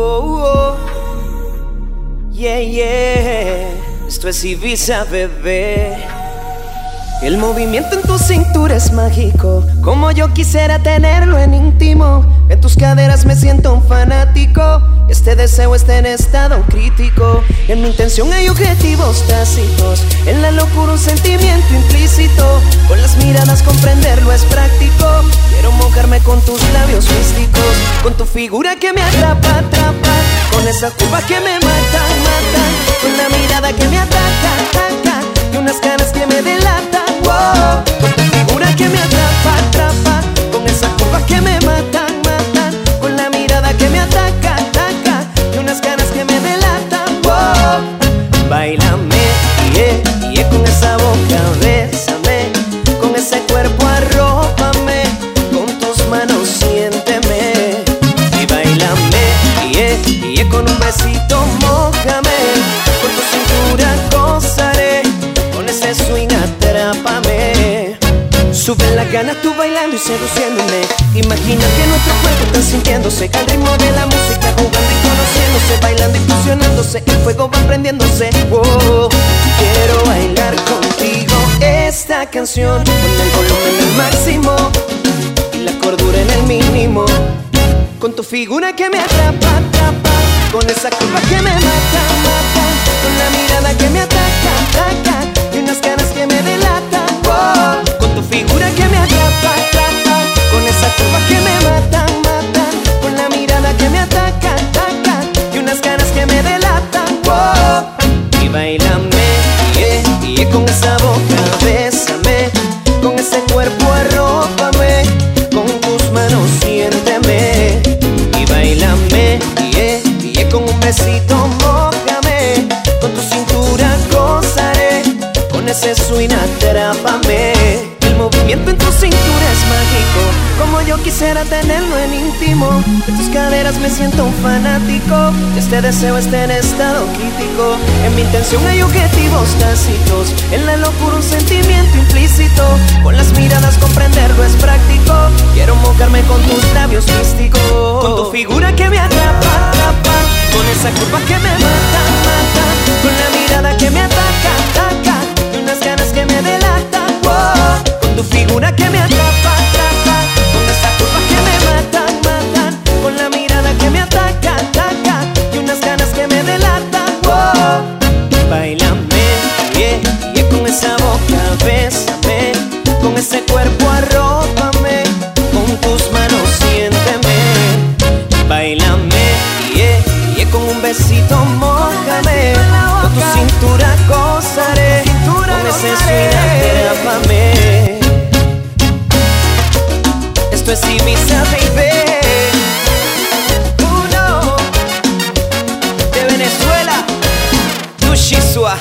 oh, Yeah, yeah. Esto es Ibiza, bebé. El movimiento en tu cintura es mágico, como yo quisiera tenerlo en íntimo. En tus caderas me siento un fanático. Este deseo está en estado crítico. En mi intención hay objetivos tácitos. En la locura un sentimiento implícito. Con las miradas comprenderlo es práctico. Quiero mojarme con tus labios místicos. Con tu figura que me atrapa, atrapa. Con esa curva que me mata, mata. Con la mirada que me ataca, ataca. Y unas caras que me delatan. Con Suben las ganas tú bailando y seduciéndome. Imagina que nuestro cuerpo está sintiéndose. Al ritmo de la música jugando y conociéndose. Bailando y fusionándose, el fuego va prendiéndose. Oh, Quiero bailar contigo esta canción. Con el volumen al máximo Y la cordura en el mínimo. Con tu figura que me atrapa, atrapa. Con esa curva bésame Con ese cuerpo, arrópame Con tus manos, siénteme Y bailame, yeah, yeah Con un besito, mójame Con tu cintura, gozaré Con ese swing, atrápame movimiento en tu cintura es mágico Como yo quisiera tenerlo en íntimo. De tus caderas me siento un fanático Este deseo está en estado crítico. En mi intención hay objetivos tácitos En la locura un sentimiento implícito. Con las miradas comprenderlo es práctico Quiero mojarme con tus labios místicos. Con tu figura que me atrapa, atrapa Con esa curva que me mata, Venezuela Dushisua